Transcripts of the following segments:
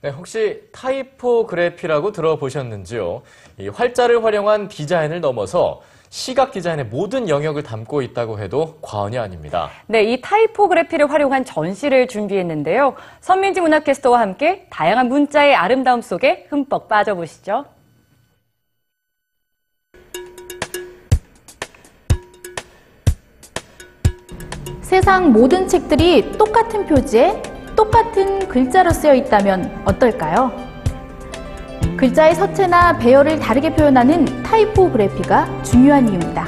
네, 혹시 타이포그래피라고 들어보셨는지요? 이 활자를 활용한 디자인을 넘어서 시각 디자인의 모든 영역을 담고 있다고 해도 과언이 아닙니다. 네, 이 타이포그래피를 활용한 전시를 준비했는데요. 선민지 문화캐스터와 함께 다양한 문자의 아름다움 속에 흠뻑 빠져보시죠. 세상 모든 책들이 똑같은 표지에 똑같은 글자로 쓰여 있다면 어떨까요? 글자의 서체나 배열을 다르게 표현하는 타이포그래피가 중요한 이유입니다.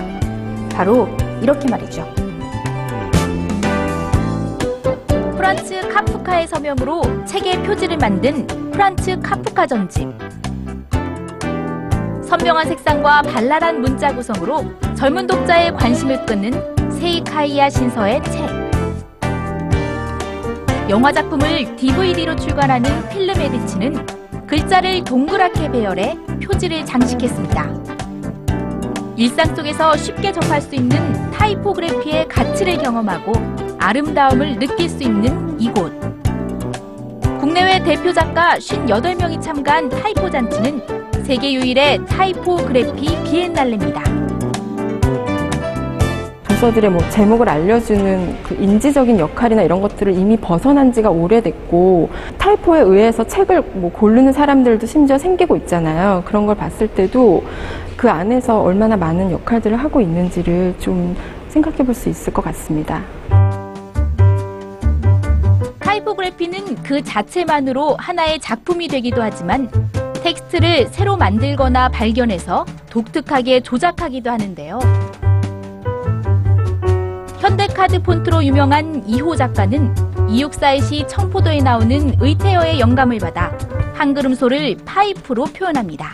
바로 이렇게 말이죠. 프란츠 카프카의 서명으로 책의 표지를 만든 프란츠 카프카 전집. 선명한 색상과 발랄한 문자 구성으로 젊은 독자의 관심을 끄는 세이카이야 신서의 책. 영화 작품을 DVD로 출간하는 필름 에디치는 글자를 동그랗게 배열해 표지를 장식했습니다. 일상 속에서 쉽게 접할 수 있는 타이포그래피의 가치를 경험하고 아름다움을 느낄 수 있는 이곳. 국내외 대표 작가 58명이 참가한 타이포 잔치는 세계 유일의 타이포그래피 비엔날레입니다. 도서들의 뭐 제목을 알려주는 그 인지적인 역할이나 이런 것들을 이미 벗어난 지가 오래됐고 타이포에 의해서 책을 뭐 고르는 사람들도 심지어 생기고 있잖아요. 그런 걸 봤을 때도 그 안에서 얼마나 많은 역할들을 하고 있는지를 좀 생각해 볼 수 있을 것 같습니다. 타이포그래피는 그 자체만으로 하나의 작품이 되기도 하지만 텍스트를 새로 만들거나 발견해서 독특하게 조작하기도 하는데요. 현대카드 폰트로 유명한 이호 작가는 이육사의 시 청포도에 나오는 의태어의 영감을 받아 한글음소를 파이프로 표현합니다.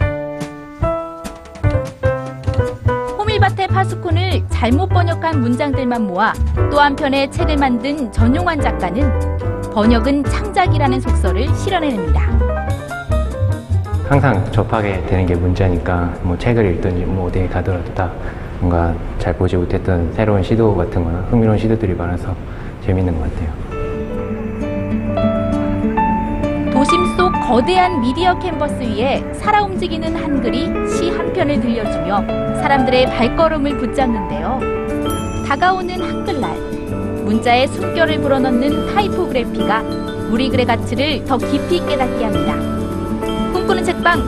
호밀밭의 파수콘을 잘못 번역한 문장들만 모아 또 한편의 책을 만든 전용환 작가는 번역은 창작이라는 속설을 실현해냅니다. 항상 접하게 되는 게 문자니까 뭐 책을 읽든지 뭐 어디에 가더라도 다 뭔가 잘 보지 못했던 새로운 시도 같은 거나 흥미로운 시도들이 많아서 재밌는 것 같아요. 도심 속 거대한 미디어 캔버스 위에 살아 움직이는 한글이 시 한 편을 들려주며 사람들의 발걸음을 붙잡는데요. 다가오는 한글날, 문자의 숨결을 불어넣는 타이포그래피가 우리 글의 가치를 더 깊이 깨닫게 합니다. 꿈꾸는 책방